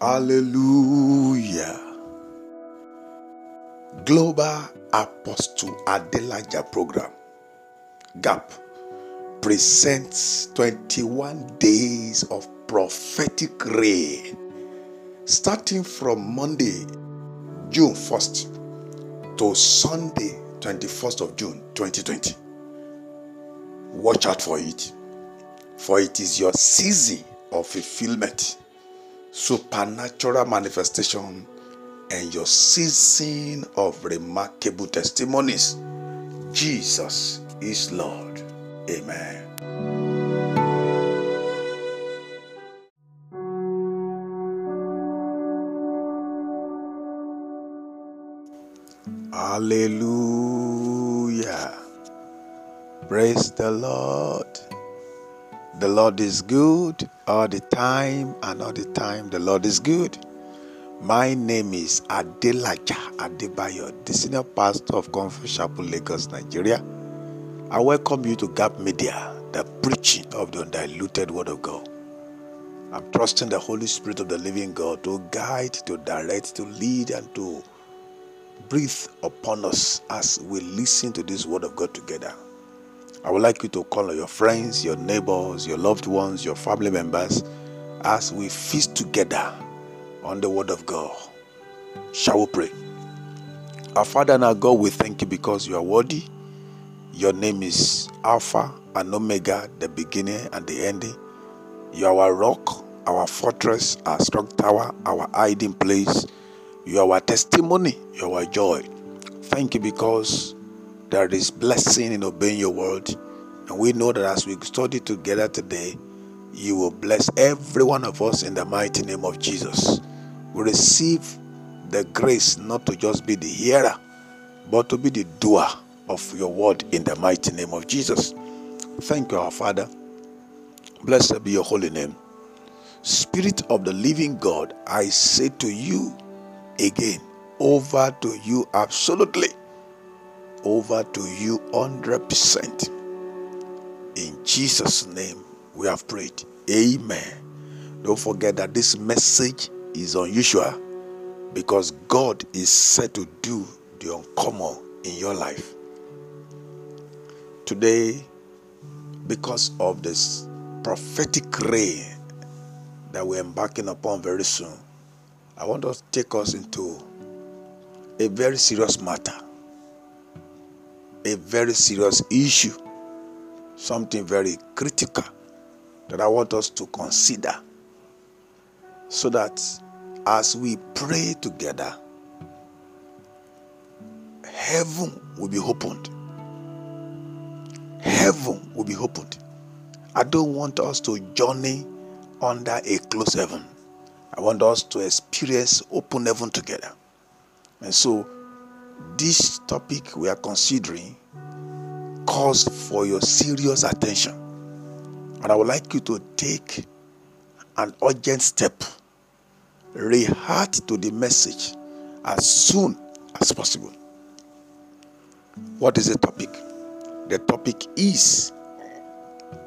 Hallelujah. Global Apostle Adelaja Program GAP presents 21 days of prophetic rain starting from Monday, June 1st to Sunday, 21st of June 2020. Watch out for it, for it is your season of fulfillment, supernatural manifestation, and your season of remarkable testimonies. Jesus is Lord. Amen. Hallelujah. Praise the Lord. The Lord is good all the time, and all the time the Lord is good. My name is Adelaja Adebayo, the senior pastor of Comfort Chapel, Lagos, Nigeria. I welcome you to Gap Media, the preaching of the undiluted Word of God. I'm trusting the Holy Spirit of the living God to guide, to direct, to lead, and to breathe upon us as we listen to this Word of God together. I would like you to call your friends, your neighbors, your loved ones, your family members as we feast together on the Word of God. Shall we pray? Our Father and our God, we thank you because you are worthy. Your name is Alpha and Omega, the beginning and the ending. You are our rock, our fortress, our strong tower, our hiding place. You are our testimony, you are our joy. Thank you because there is blessing in obeying your word. And we know that as we study together today, you will bless every one of us in the mighty name of Jesus. We receive the grace not to just be the hearer, but to be the doer of your word in the mighty name of Jesus. Thank you, our Father. Blessed be your holy name. Spirit of the living God, I say to you again, over to you absolutely, over to you 100%. In Jesus' name we have prayed. Amen. Don't forget that this message is unusual because God is set to do the uncommon in your life. Today, because of this prophetic rain that we're embarking upon very soon, I want to take us into a very serious matter, a very serious issue, something very critical that I want us to consider so that as we pray together, heaven will be opened. Heaven will be opened. I don't want us to journey under a closed heaven. I want us to experience open heaven together. And so, this topic we are considering calls for your serious attention. And I would like you to take an urgent step. Reheart to the message as soon as possible. What is the topic? The topic is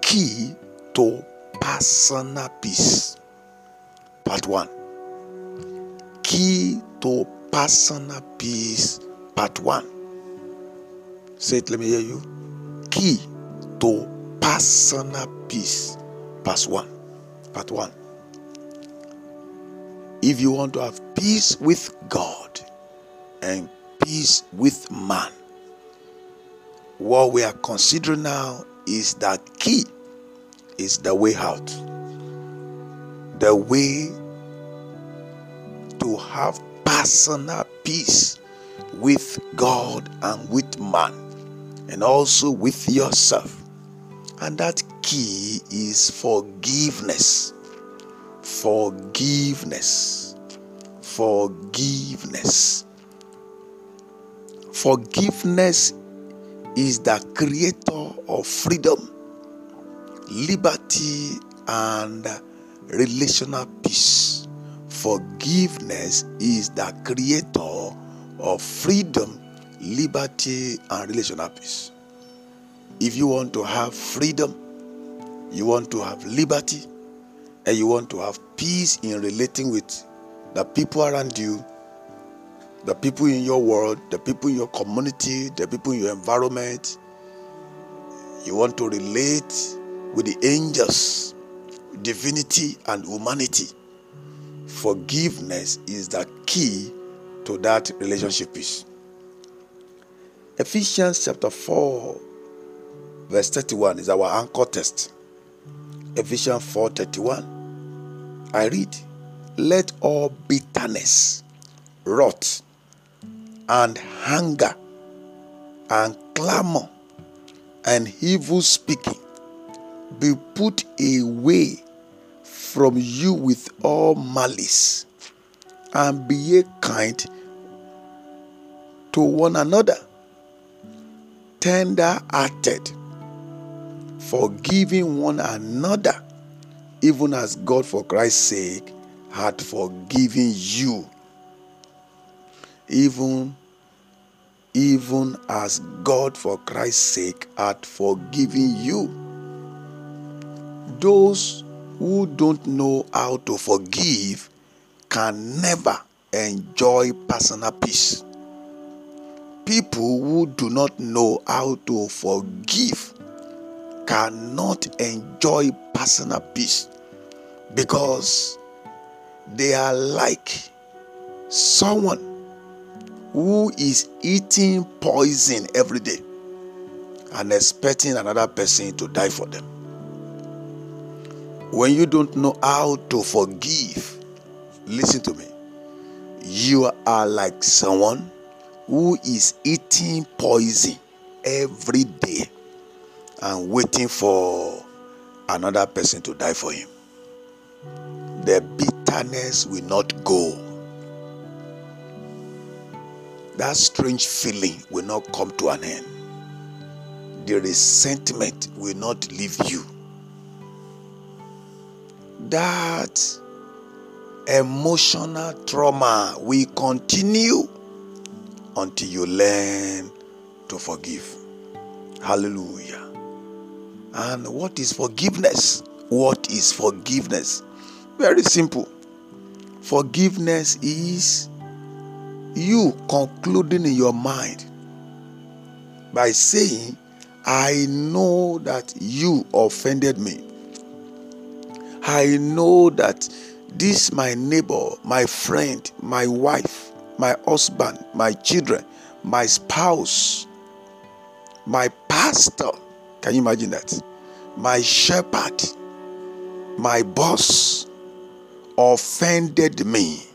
key to personal peace. Part 1. Key to personal peace. Part 1. Say it, let me hear you. Key to personal peace. Part 1. Part 1. If you want to have peace with God and peace with man, what we are considering now is that key is the way out. The way to have personal peace with God and with man, and also with yourself. And that key is forgiveness. Forgiveness. Forgiveness. Forgiveness is the creator of freedom, liberty, and relational peace. Forgiveness is the creator of freedom, liberty, and relational peace. If you want to have freedom, you want to have liberty, and you want to have peace in relating with the people around you, the people in your world, the people in your community, the people in your environment. You want to relate with the angels, divinity, and humanity. Forgiveness is the key to that relationship peace. Ephesians chapter 4, verse 31 is our anchor text. Ephesians 4 31. I read, Let all bitterness, wrath, and hunger, and clamor, and evil speaking be put away from you with all malice, and be kind to one another, tender hearted, forgiving one another, even as God, for Christ's sake, had forgiven you. Even even as God, for Christ's sake, had forgiven you. Those who don't know how to forgive can never enjoy personal peace. People who do not know how to forgive cannot enjoy personal peace because they are like someone who is eating poison every day and expecting another person to die for them. When you don't know how to forgive, listen to me. You are like someone who is eating poison every day and waiting for another person to die for him. The bitterness will not go that strange feeling will not come to an end. The resentment will not leave you. That emotional trauma will continue until you learn to forgive. Hallelujah. And what is forgiveness? What is forgiveness? Very simple. Forgiveness is you concluding in your mind by saying, I know that you offended me. I know that this my neighbor, my friend, my wife, my husband, my children, my spouse, my pastor. Can you imagine that? My shepherd, my boss offended me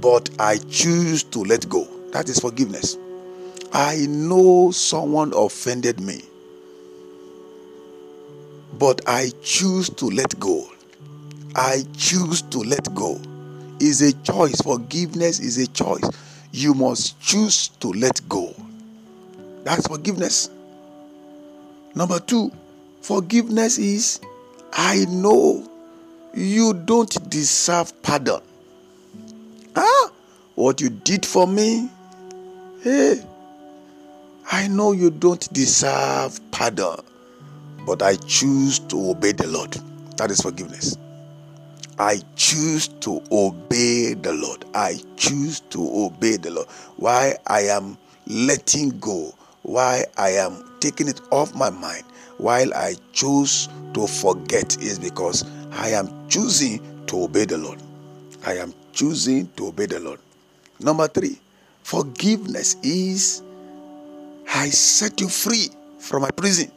but I choose to let go. That is forgiveness. I know someone offended me, but I choose to let go. I choose to let go. Is a choice. Forgiveness is a choice. You must choose to let go. That's forgiveness. Number two, forgiveness is I know you don't deserve pardon. Ah, what you did for me? Hey, I know you don't deserve pardon, but I choose to obey the Lord. That is forgiveness. I choose to obey the Lord. I choose to obey the Lord. Why I am letting go, why I am taking it off my mind, while I choose to forget is because I am choosing to obey the Lord. I am choosing to obey the Lord. Number three, forgiveness is I set you free from my prison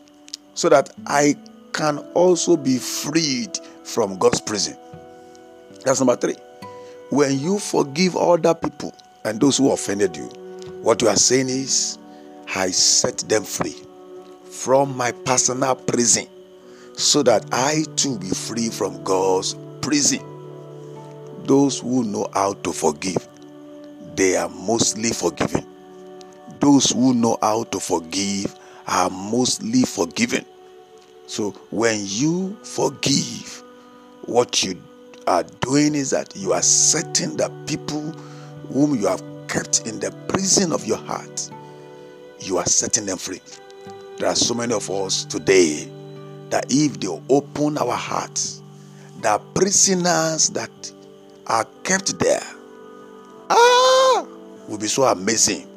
so that I can also be freed from God's prison. That's number three. When you forgive other people and those who offended you, what you are saying is, I set them free from my personal prison so that I too be free from God's prison those who know how to forgive, they are mostly forgiven. Those who know how to forgive are mostly forgiven. So when you forgive, what you are doing is that you are setting the people whom you have kept in the prison of your heart, you are setting them free. There are so many of us today that if they open our hearts, the prisoners that are kept there ah, will be so amazing.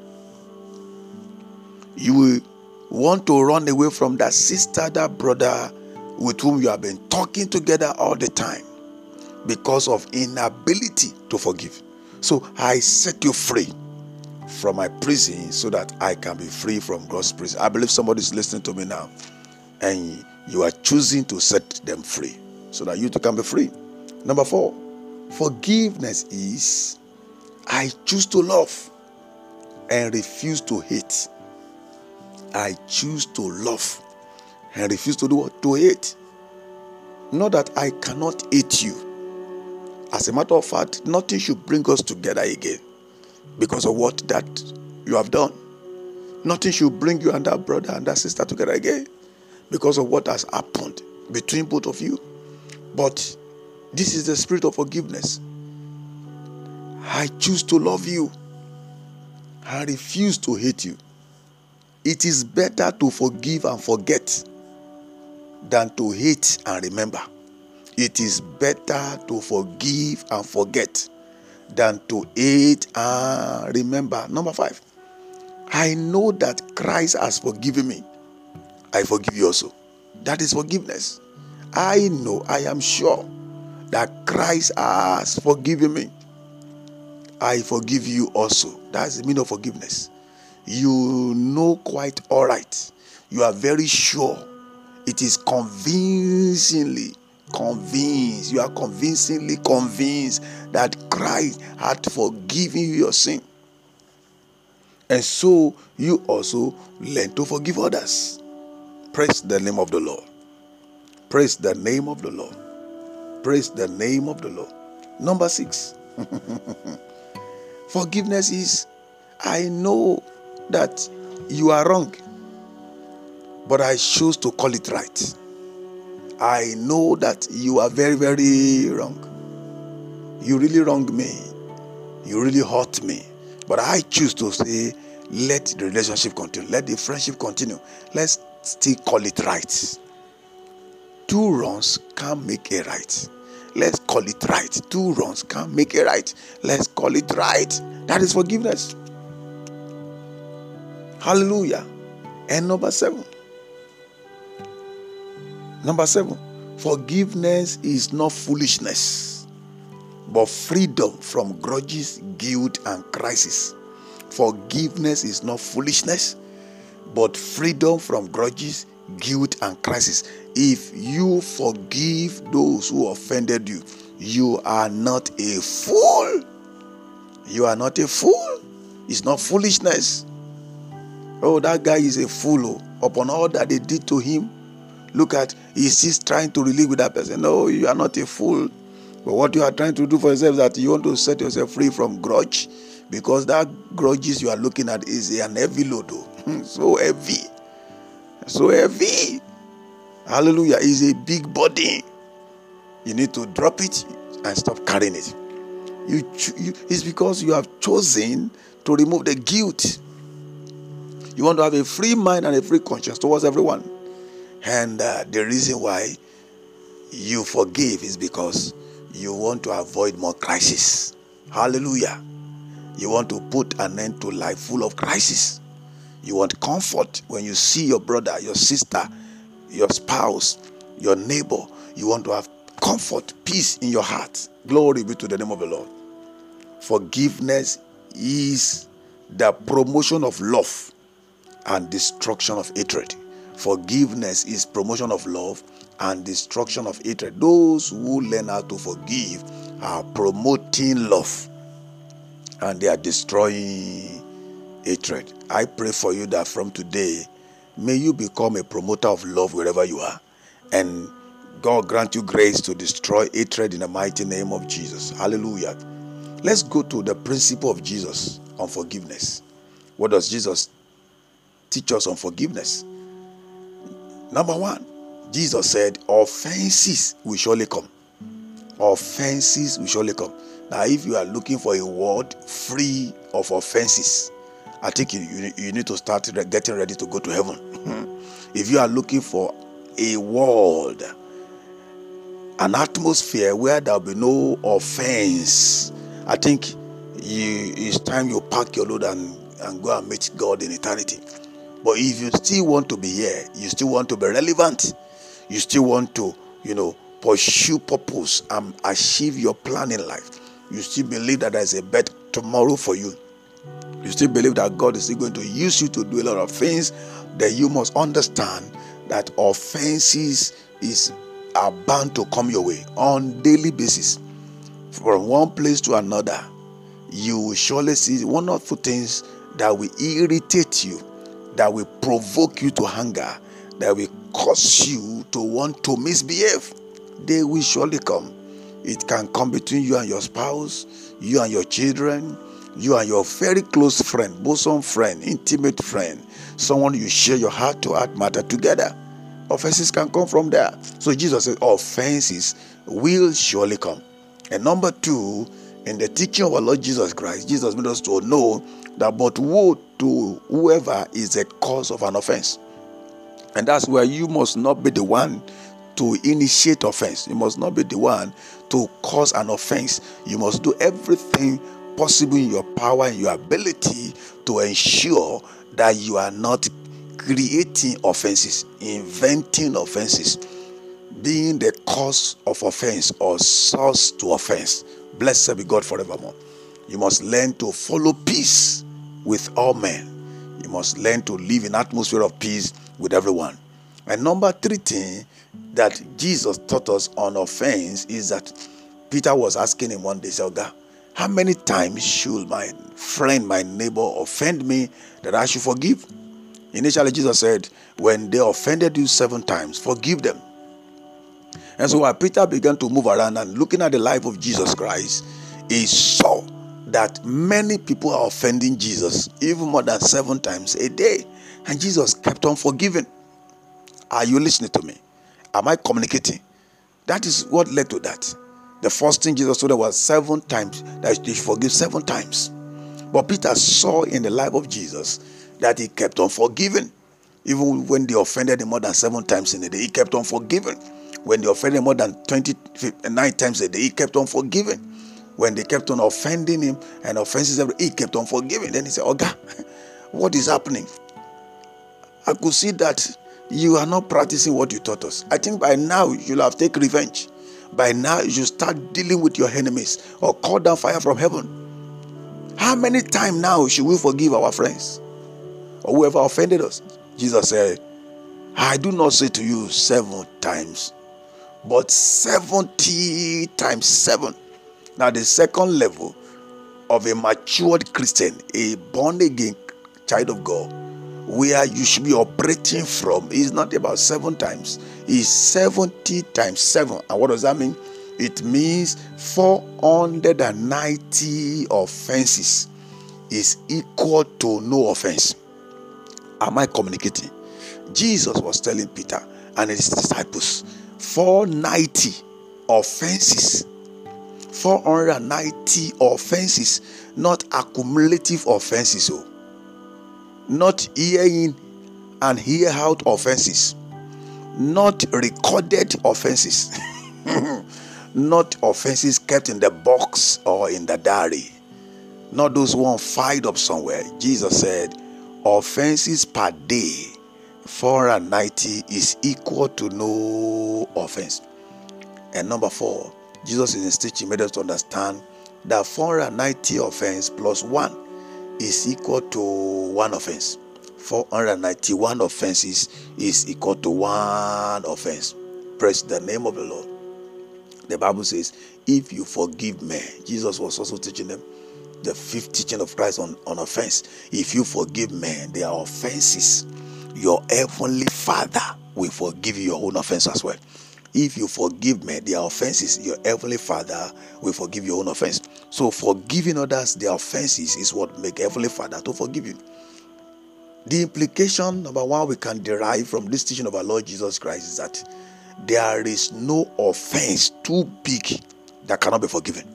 You will want to run away from that sister, that brother with whom you have been talking together all the time because of inability to forgive. So I set you free from my prison so that I can be free from God's prison. I believe somebody is listening to me now and you are choosing to set them free so that you too can be free. Number four, forgiveness is I choose to love and refuse to hate. I choose to love and refuse to do what? To hate. Not that I cannot hate you. As a matter of fact, nothing should bring us together again because of what that you have done. Nothing should bring you and that brother and that sister together again because of what has happened between both of you. But this is the spirit of forgiveness. I choose to love you. I refuse to hate you. It is better to forgive and forget than to hate and remember. It is better to forgive and forget than to hate and remember. Number five, I know that Christ has forgiven me. I forgive you also. That is forgiveness. I know, I am sure that Christ has forgiven me. I forgive you also. That's the meaning of forgiveness. You know quite all right. You are very sure. It is convincingly convinced. You are convincingly convinced that Christ had forgiven you your sin. And so you also learn to forgive others. Praise the name of the Lord. Praise the name of the Lord. Praise the name of the Lord. Number six. Forgiveness is I know that you are wrong, but I choose to call it right. I know that you are very, very wrong. You really wronged me. You really hurt me. But I choose to say, let the relationship continue. Let the friendship continue. Let's still call it right. Two wrongs can't make a right. Let's call it right. Two wrongs can't make a right. Let's call it right. That is forgiveness. Hallelujah. And number seven. Number seven. Forgiveness is not foolishness, but freedom from grudges, guilt, and crisis. Forgiveness is not foolishness, but freedom from grudges, guilt, and crisis. If you forgive those who offended you, you are not a fool. You are not a fool. It's not foolishness. Oh, that guy is a fool. Oh. Upon all that they did to him, look at, he's just trying to relate with that person. No, you are not a fool. But what you are trying to do for yourself is that you want to set yourself free from grudge because that grudges you are looking at is an heavy load. Oh. Hmm, so heavy. So heavy. Hallelujah. Is a big body. You need to drop it and stop carrying it. You, you, it's because you have chosen to remove the guilt. You want to have a free mind and a free conscience towards everyone. And uh, the reason why you forgive is because you want to avoid more crisis. Hallelujah. You want to put an end to life full of crisis. You want comfort when you see your brother, your sister, your spouse, your neighbor. You want to have comfort, peace in your heart. Glory be to the name of the Lord. Forgiveness is the promotion of love and destruction of hatred. Forgiveness is promotion of love and destruction of hatred. Those who learn how to forgive are promoting love and they are destroying hatred. I pray for you that from today, may you become a promoter of love wherever you are. And God grant you grace to destroy hatred in the mighty name of Jesus. Hallelujah. Let's go to the principle of Jesus on forgiveness. What does Jesus teach us on forgiveness? Number one, Jesus said, Offenses will surely come. Offenses will surely come. Now, if you are looking for a word free of offenses, I think you, you, you need to start getting ready to go to heaven. if you are looking for a world, an atmosphere where there will be no offense, I think you it's time you pack your load and, and go and meet God in eternity. But if you still want to be here, you still want to be relevant, you still want to, you know, pursue purpose and achieve your plan in life, you still believe that there's a better tomorrow for you, you still believe that God is still going to use you to do a lot of things, then you must understand that offenses is are bound to come your way on daily basis. From one place to another you will surely see two things that will irritate you that will provoke you to hunger that will cause you to want to misbehave they will surely come it can come between you and your spouse you and your children you and your very close friend bosom friend intimate friend someone you share your heart to heart matter together offenses can come from there. So Jesus said, offenses will surely come. And number two, in the teaching of our Lord Jesus Christ, Jesus made us to know that but woe to whoever is the cause of an offense. And that's where you must not be the one to initiate offense. You must not be the one to cause an offense. You must do everything possible in your power and your ability to ensure that you are not creating offenses, inventing offenses, being the cause of offense or source to offense. Blessed be God forevermore. You must learn to follow peace with all men. You must learn to live in atmosphere of peace with everyone. And number three thing that Jesus taught us on offense is that Peter was asking him one day, God, how many times should my friend, my neighbor offend me that I should forgive? Initially, Jesus said, When they offended you seven times, forgive them. And so, while Peter began to move around and looking at the life of Jesus Christ, he saw that many people are offending Jesus even more than seven times a day. And Jesus kept on forgiving. Are you listening to me? Am I communicating? That is what led to that. The first thing Jesus told them was seven times that they should forgive seven times. But Peter saw in the life of Jesus that he kept on forgiving. Even when they offended him more than seven times in a day, he kept on forgiving. When they offended more than 29 times a day, he kept on forgiving. When they kept on offending him and offenses, he kept on forgiving. Then he said, Oga, what is happening? I could see that you are not practicing what you taught us. I think by now you'll have taken revenge. By now you start dealing with your enemies or call down fire from heaven. How many times now should we forgive our friends? or whoever offended us. Jesus said, I do not say to you seven times, but 70 times seven. Now, the second level of a matured Christian, a born again child of God, where you should be operating from is not about seven times, it's 70 times seven. And what does that mean? It means 490 offenses is equal to no offense. Am I communicating? Jesus was telling Peter and his disciples 490 offenses. 490 offenses, not accumulative offenses. Oh. Not hearing and hear out offenses. Not recorded offenses. not offenses kept in the box or in the diary. Not those one filed up somewhere. Jesus said, offenses per day 490 is equal to no offense. And number four, Jesus is teaching made us to understand that 490 offense plus one is equal to one offense. 491 offenses is equal to one offense. Praise the name of the Lord. The Bible says, if you forgive men, Jesus was also teaching them the fifth teaching of Christ on, on offense. If you forgive men their offenses, your heavenly Father will forgive you your own offense as well. If you forgive men their offenses, your heavenly Father will forgive your own offense. So forgiving others their offenses is what make heavenly Father to forgive you. The implication number one we can derive from this teaching of our Lord Jesus Christ is that there is no offense too big that cannot be forgiven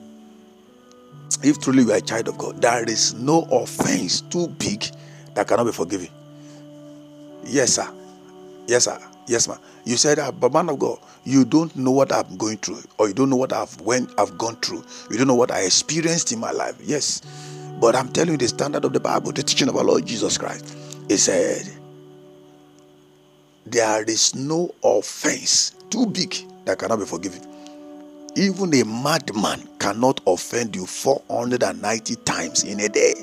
if truly you are a child of God, there is no offense too big that cannot be forgiven. Yes, sir. Yes, sir. Yes, ma'am. You said, but man of God, you don't know what I'm going through, or you don't know what I've went, I've gone through. You don't know what I experienced in my life. Yes, but I'm telling you the standard of the Bible, the teaching of our Lord Jesus Christ. He said, there is no offense too big that cannot be forgiven. Even a madman cannot offend you 490 times in a day.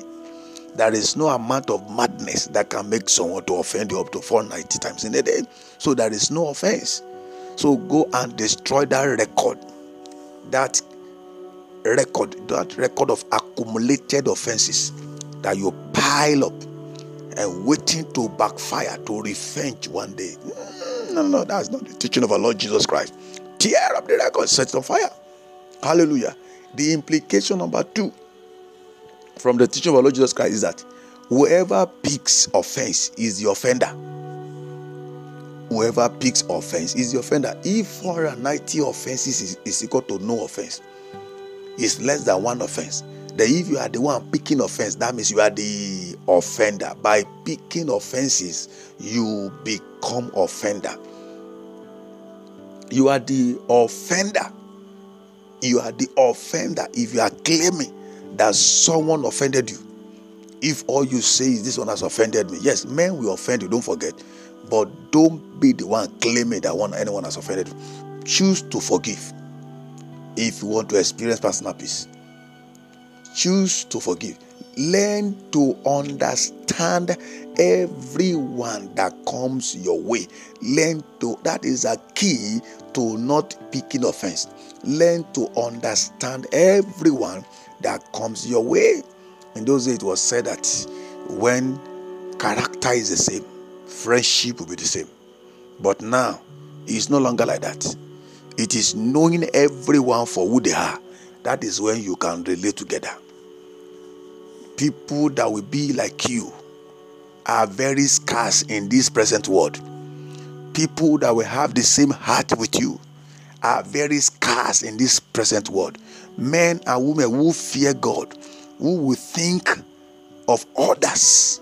There is no amount of madness that can make someone to offend you up to 490 times in a day. So there is no offense. So go and destroy that record. That record, that record of accumulated offenses that you pile up and waiting to backfire, to revenge one day. Mm, no, no, that's not the teaching of our Lord Jesus Christ. Tear up the record, set on fire. Hallelujah. The implication number two from the teaching of our Lord Jesus Christ is that whoever picks offense is the offender. Whoever picks offense is the offender. If 490 offenses is, is equal to no offense, it's less than one offense. Then if you are the one picking offense, that means you are the offender. By picking offenses, you become offender. You are the offender. You are the offender if you are claiming that someone offended you. If all you say is this one has offended me, yes, men will offend you, don't forget. But don't be the one claiming that one anyone has offended you. Choose to forgive if you want to experience personal peace. Choose to forgive. Learn to understand everyone that comes your way. Learn to, that is a key to not picking offense. Learn to understand everyone that comes your way. In those days, it was said that when character is the same, friendship will be the same. But now, it's no longer like that. It is knowing everyone for who they are. That is when you can relate together. People that will be like you are very scarce in this present world. People that will have the same heart with you are very scarce in this present world men and women who fear God, who will think of others.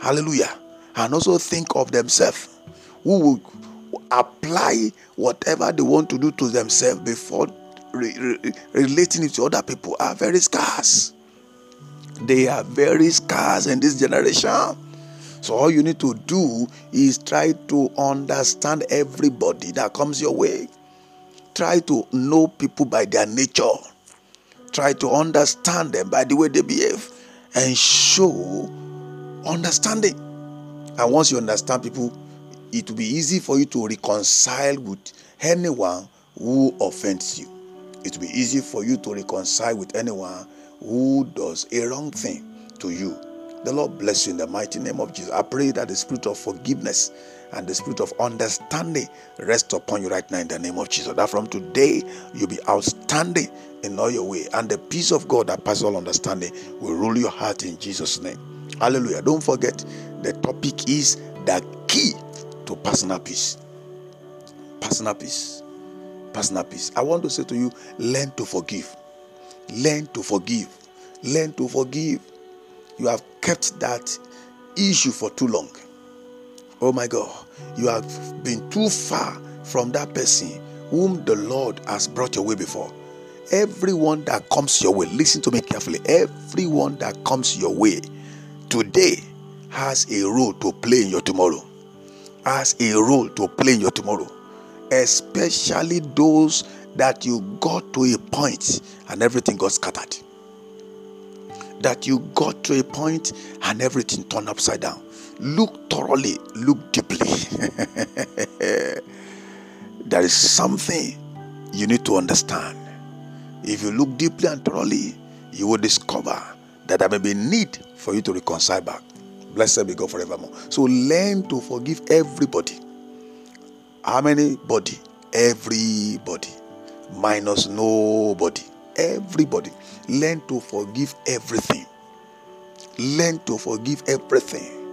Hallelujah. And also think of themselves, who will apply whatever they want to do to themselves before re- re- relating it to other people are very scarce. They are very scarce in this generation. So, all you need to do is try to understand everybody that comes your way. Try to know people by their nature. Try to understand them by the way they behave and show understanding. And once you understand people, it will be easy for you to reconcile with anyone who offends you. It will be easy for you to reconcile with anyone who does a wrong thing to you. The Lord bless you in the mighty name of Jesus. I pray that the spirit of forgiveness and the spirit of understanding rest upon you right now in the name of Jesus. That from today you'll be outstanding in all your way, and the peace of God that passes all understanding will rule your heart in Jesus' name. Hallelujah. Don't forget the topic is the key to personal peace. Personal peace. Personal peace. I want to say to you, learn to forgive. Learn to forgive. Learn to forgive. You have kept that issue for too long. Oh my God, you have been too far from that person whom the Lord has brought your way before. Everyone that comes your way, listen to me carefully. Everyone that comes your way today has a role to play in your tomorrow. Has a role to play in your tomorrow. Especially those that you got to a point and everything got scattered. That you got to a point and everything turned upside down Look thoroughly, look deeply. there is something you need to understand. If you look deeply and thoroughly, you will discover that there may be need for you to reconcile back. Blessed be God forevermore. So learn to forgive everybody. How many body? Everybody. Minus nobody. Everybody. Learn to forgive everything. Learn to forgive everything.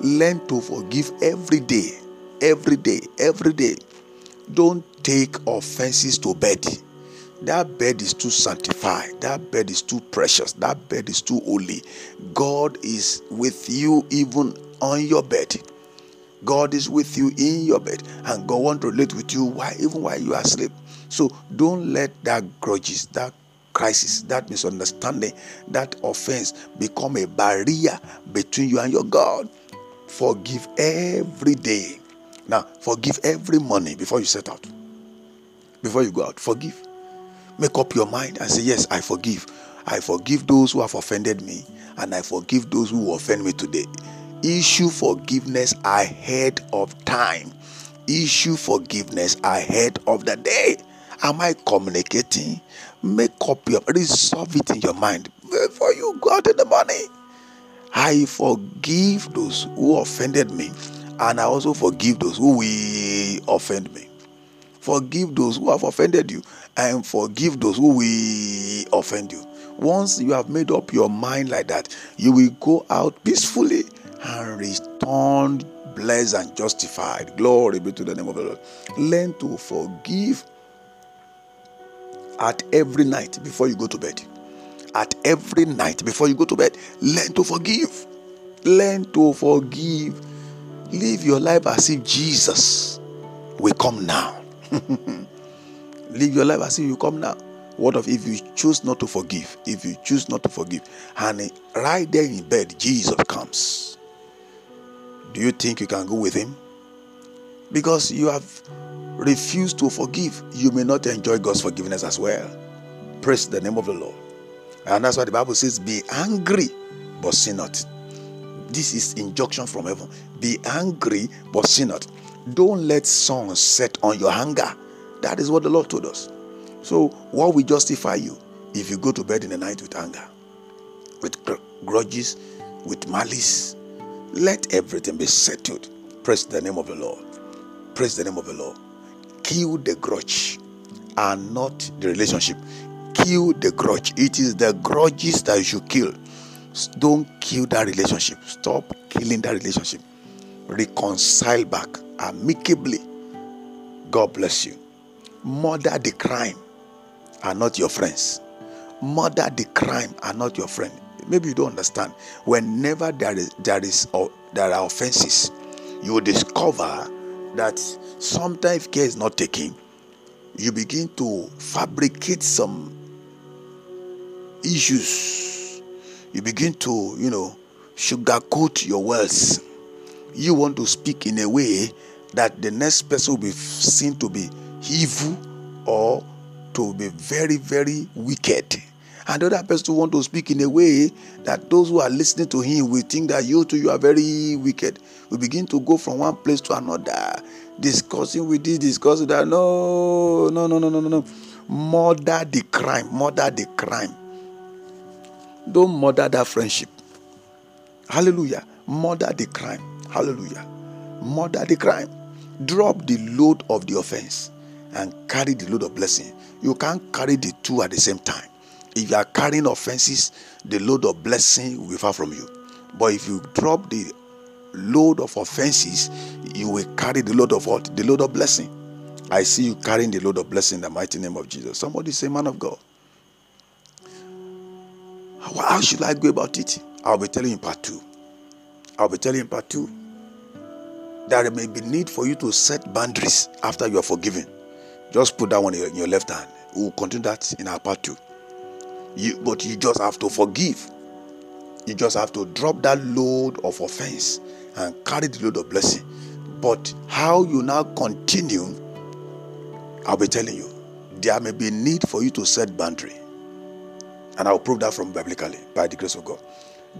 Learn to forgive every day, every day, every day. Don't take offenses to bed. That bed is too sanctified. That bed is too precious. That bed is too holy. God is with you even on your bed. God is with you in your bed, and God want to relate with you while even while you are asleep. So don't let that grudges, that crisis, that misunderstanding, that offense become a barrier between you and your God. Forgive every day. Now, forgive every morning before you set out. Before you go out, forgive. Make up your mind and say, Yes, I forgive. I forgive those who have offended me, and I forgive those who offend me today. Issue forgiveness ahead of time. Issue forgiveness ahead of the day. Am I communicating? Make up your resolve it in your mind before you go out in the morning. I forgive those who offended me, and I also forgive those who will offend me. Forgive those who have offended you, and forgive those who will offend you. Once you have made up your mind like that, you will go out peacefully and return blessed and justified. Glory be to the name of the Lord. Learn to forgive at every night before you go to bed. At every night before you go to bed, learn to forgive. Learn to forgive. Live your life as if Jesus will come now. Live your life as if you come now. What if you choose not to forgive? If you choose not to forgive, and right there in bed, Jesus comes. Do you think you can go with him? Because you have refused to forgive, you may not enjoy God's forgiveness as well. Praise the name of the Lord. And that's why the Bible says, Be angry, but sin not. This is injunction from heaven. Be angry, but sin not. Don't let sun set on your anger. That is what the Lord told us. So, what will justify you if you go to bed in the night with anger, with grudges, with malice? Let everything be settled. Praise the name of the Lord. Praise the name of the Lord kill the grudge and not the relationship. Kill the grudge. It is the grudges that you should kill. Don't kill that relationship. Stop killing that relationship. Reconcile back amicably. God bless you. Murder the crime are not your friends. Murder the crime are not your friend. Maybe you don't understand. Whenever there is there is or there are offenses, you discover that sometimes care is not taken, you begin to fabricate some issues. You begin to, you know, sugarcoat your words. You want to speak in a way that the next person will be seen to be evil or to be very, very wicked. And the other person want to speak in a way that those who are listening to him will think that you too you are very wicked. We begin to go from one place to another discussing with this, discussing that. No, no, no, no, no, no, no. Murder the crime. Murder the crime. Don't murder that friendship. Hallelujah. Murder the crime. Hallelujah. Murder the crime. Drop the load of the offense and carry the load of blessing. You can't carry the two at the same time. If you are carrying offenses, the load of blessing will far from you. But if you drop the load of offenses, you will carry the load of what? The load of blessing. I see you carrying the load of blessing in the mighty name of Jesus. Somebody say, Man of God. How should I go about it? I'll be telling you in part two. I'll be telling you part two. There may be need for you to set boundaries after you are forgiven. Just put that one in your left hand. We'll continue that in our part two. You, but you just have to forgive. You just have to drop that load of offense and carry the load of blessing. But how you now continue, I'll be telling you, there may be need for you to set boundary. And I'll prove that from biblically by the grace of God.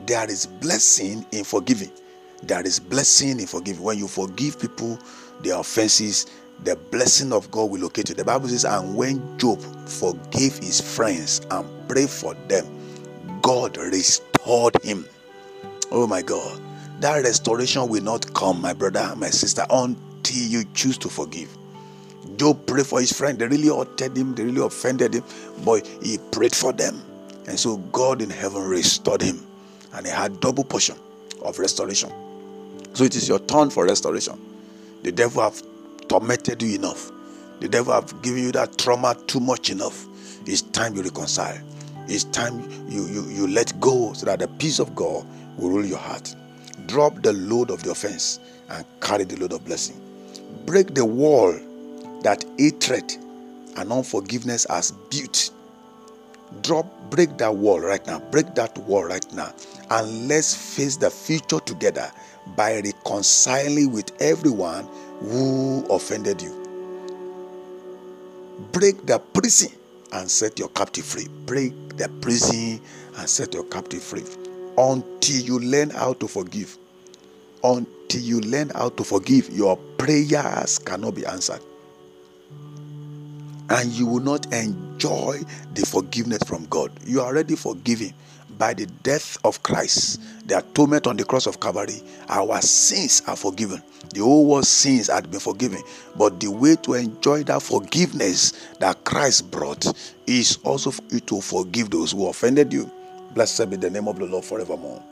There is blessing in forgiving. There is blessing in forgiving. When you forgive people their offenses, the blessing of God will locate you. The Bible says, and when Job forgave his friends and prayed for them, God restored him. Oh my God that restoration will not come, my brother, my sister, until you choose to forgive. Job prayed for his friend. They really hurted him, they really offended him, but he prayed for them. And so God in heaven restored him. And he had double portion of restoration. So it is your turn for restoration. The devil have tormented you enough. The devil have given you that trauma too much enough. It's time you reconcile. It's time you, you, you let go so that the peace of God will rule your heart. Drop the load of the offense and carry the load of blessing. Break the wall that hatred and unforgiveness has built. Drop, break that wall right now. Break that wall right now. And let's face the future together by reconciling with everyone who offended you. Break the prison and set your captive free. Break the prison and set your captive free. Until you learn how to forgive. Until you learn how to forgive, your prayers cannot be answered. And you will not enjoy the forgiveness from God. You are already forgiven by the death of Christ, the atonement on the cross of Calvary, our sins are forgiven. The whole world's sins had been forgiven. But the way to enjoy that forgiveness that Christ brought is also to forgive those who offended you. Blessed be the name of the Lord forevermore.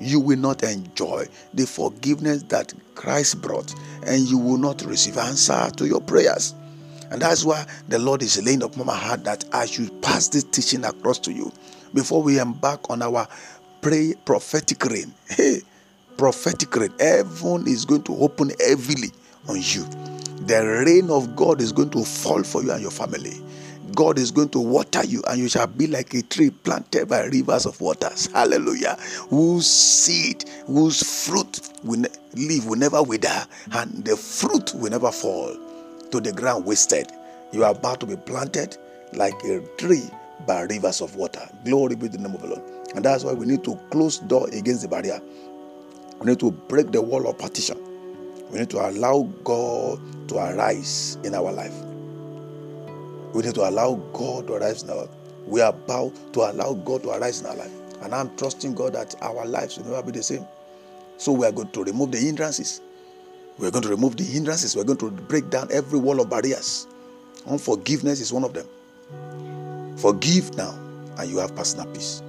You will not enjoy the forgiveness that Christ brought, and you will not receive answer to your prayers. And that's why the Lord is laying upon my heart that I should pass this teaching across to you before we embark on our pray prophetic rain. Hey, prophetic rain. Heaven is going to open heavily on you. The rain of God is going to fall for you and your family. God is going to water you, and you shall be like a tree planted by rivers of waters. Hallelujah. Whose seed, whose fruit will leave will never wither, and the fruit will never fall to the ground wasted. You are about to be planted like a tree by rivers of water. Glory be the name of the Lord. And that's why we need to close door against the barrier. We need to break the wall of partition. We need to allow God to arise in our life. We need to allow God to arise in our life. We are about to allow God to arise in our life. And I'm trusting God that our lives will never be the same. So we are going to remove the hindrances. We're going to remove the hindrances. We're going to break down every wall of barriers. Unforgiveness is one of them. Forgive now, and you have personal peace.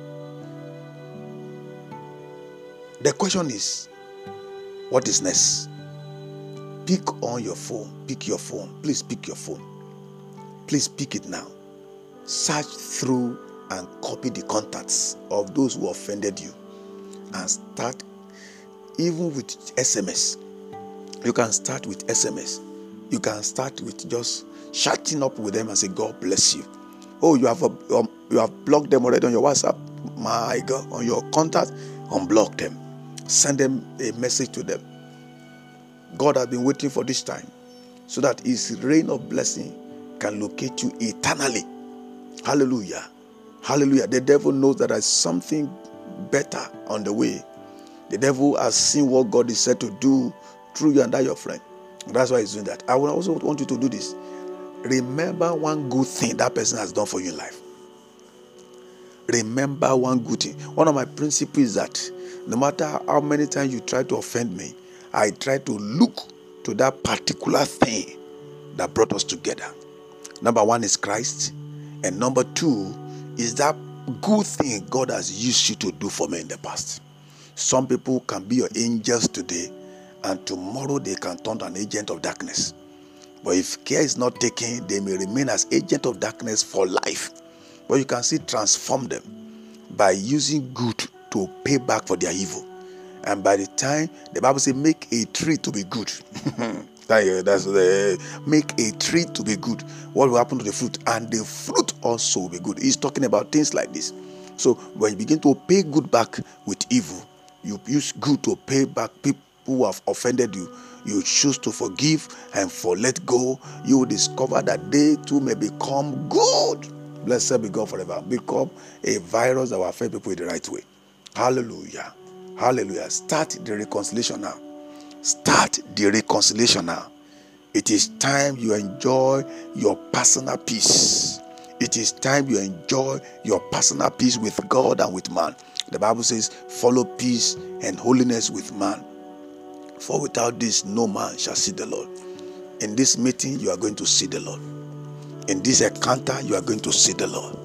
The question is, what is next? Pick on your phone. Pick your phone. Please pick your phone. Please pick it now. Search through and copy the contacts of those who offended you and start even with SMS. You can start with SMS. You can start with just chatting up with them and say, God bless you. Oh, you have a, um, you have blocked them already on your WhatsApp. My God, on your contact, unblock them. Send them a message to them. God has been waiting for this time so that His rain of blessing can locate you eternally. Hallelujah. Hallelujah. The devil knows that there's something better on the way. The devil has seen what God is said to do through you and that your friend. That's why he's doing that. I would also want you to do this remember one good thing that person has done for you in life. Remember one good thing. One of my principles is that no matter how many times you try to offend me, I try to look to that particular thing that brought us together. Number one is Christ, and number two is that good thing God has used you to do for me in the past. Some people can be your angels today, and tomorrow they can turn to an agent of darkness. But if care is not taken, they may remain as agent of darkness for life. But you can see transform them by using good to pay back for their evil. And by the time the Bible says, make a tree to be good. That's the make a tree to be good. What will happen to the fruit? And the fruit also will be good. He's talking about things like this. So when you begin to pay good back with evil, you use good to pay back people who have offended you you choose to forgive and for let go, you will discover that they too may become good. Blessed be God forever. Become a virus that will affect people in the right way. Hallelujah. Hallelujah. Start the reconciliation now. Start the reconciliation now. It is time you enjoy your personal peace. It is time you enjoy your personal peace with God and with man. The Bible says, follow peace and holiness with man. For without this, no man shall see the Lord. In this meeting, you are going to see the Lord. In this encounter, you are going to see the Lord.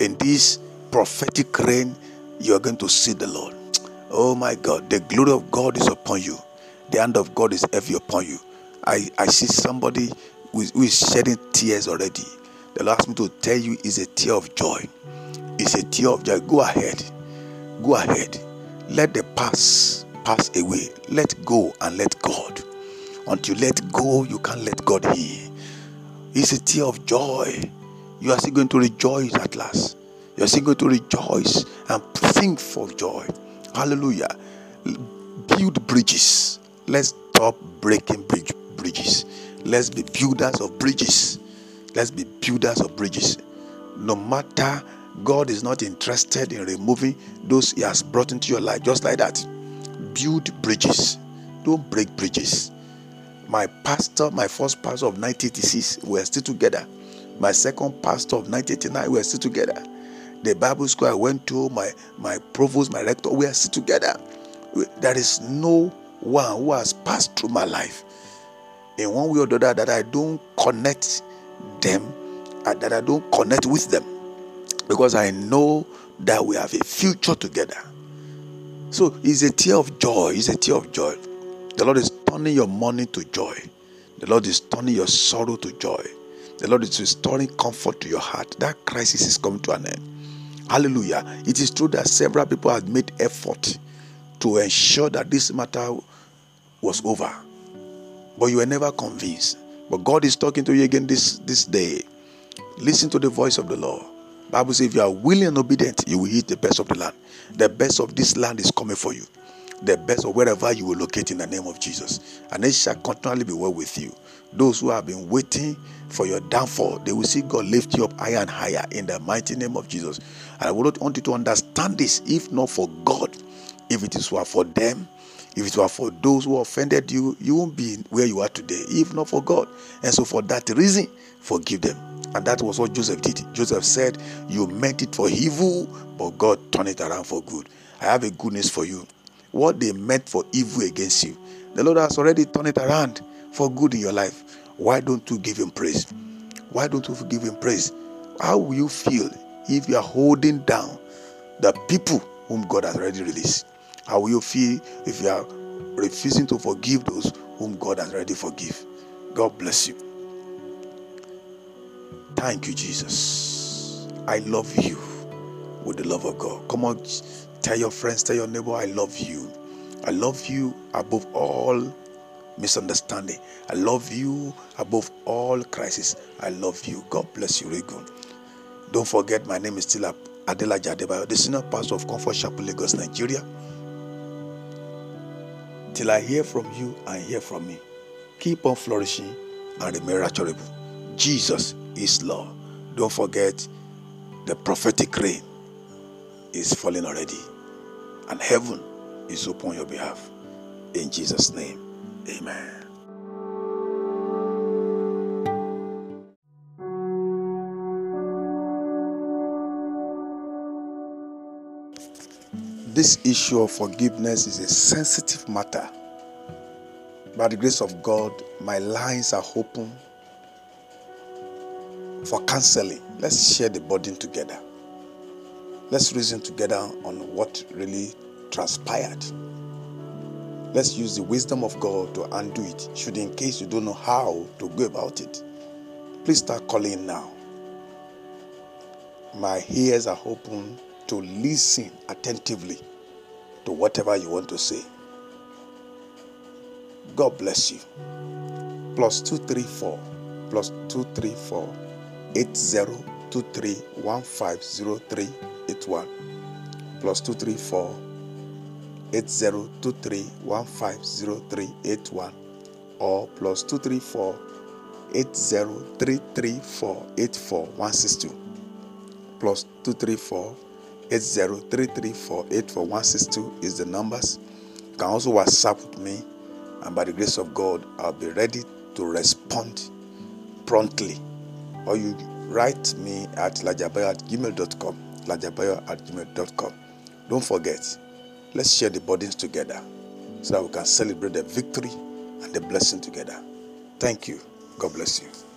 In this prophetic rain, you are going to see the Lord. Oh my God, the glory of God is upon you. The hand of God is heavy upon you. I, I see somebody who is, who is shedding tears already. The last me to tell you is a tear of joy. It's a tear of joy. Go ahead. Go ahead. Let the past pass away. Let go and let God. Until you let go, you can't let God heal. It's a tear of joy. You are still going to rejoice at last. You are still going to rejoice and sing for joy. Hallelujah. Build bridges. Let's stop breaking bridge, bridges. Let's be builders of bridges. Let's be builders of bridges. No matter God is not interested in removing those He has brought into your life, just like that. Build bridges. Don't break bridges. My pastor, my first pastor of 1986, we are still together. My second pastor of 1989, we are still together. The Bible school I went to, my, my provost, my rector, we are still together. There is no one who has passed through my life in one way or the other that I don't connect them, and that I don't connect with them because I know that we have a future together. So it's a tear of joy. It's a tear of joy. The Lord is turning your mourning to joy. The Lord is turning your sorrow to joy. The Lord is restoring comfort to your heart. That crisis is coming to an end. Hallelujah. It is true that several people have made effort to ensure that this matter was over. But you were never convinced. But God is talking to you again this, this day. Listen to the voice of the Lord. Bible says if you are willing and obedient, you will eat the best of the land. The best of this land is coming for you. The best of wherever you will locate in the name of Jesus. And it shall continually be well with you. Those who have been waiting for your downfall, they will see God lift you up higher and higher in the mighty name of Jesus. And I would not want you to understand this. If not for God, if it is for them, if it were for those who offended you, you won't be where you are today, if not for God. And so, for that reason, forgive them. And that was what Joseph did. Joseph said, You meant it for evil, but God turned it around for good. I have a good news for you. What they meant for evil against you, the Lord has already turned it around for good in your life. Why don't you give Him praise? Why don't you give Him praise? How will you feel if you are holding down the people whom God has already released? How will you feel if you are refusing to forgive those whom God has already forgiven? God bless you. Thank you, Jesus. I love you with the love of God. Come on, tell your friends, tell your neighbor, I love you. I love you above all misunderstanding. I love you above all crisis. I love you. God bless you, Regun. Don't forget, my name is still Adela Jadebayo, the senior pastor of Comfort Chapel, Lagos, Nigeria. Till I hear from you and hear from me, keep on flourishing and remain rapturable. Jesus is Lord. Don't forget the prophetic rain is falling already, and heaven is open on your behalf. In Jesus' name, amen. This issue of forgiveness is a sensitive matter. By the grace of God, my lines are open for counseling. Let's share the burden together. Let's reason together on what really transpired. Let's use the wisdom of God to undo it, should in case you don't know how to go about it. Please start calling now. My ears are open to listen attentively to whatever you want to say. God bless you. Plus 234 plus 234 8023150381 plus 234 8023150381 or plus 234 8033484162 plus 234 8033484162 is the numbers. You can also WhatsApp with me, and by the grace of God, I'll be ready to respond promptly or you write me at lajabayo at gmail.com. Lajabayo at gmail.com. Don't forget, let's share the burdens together so that we can celebrate the victory and the blessing together. Thank you. God bless you.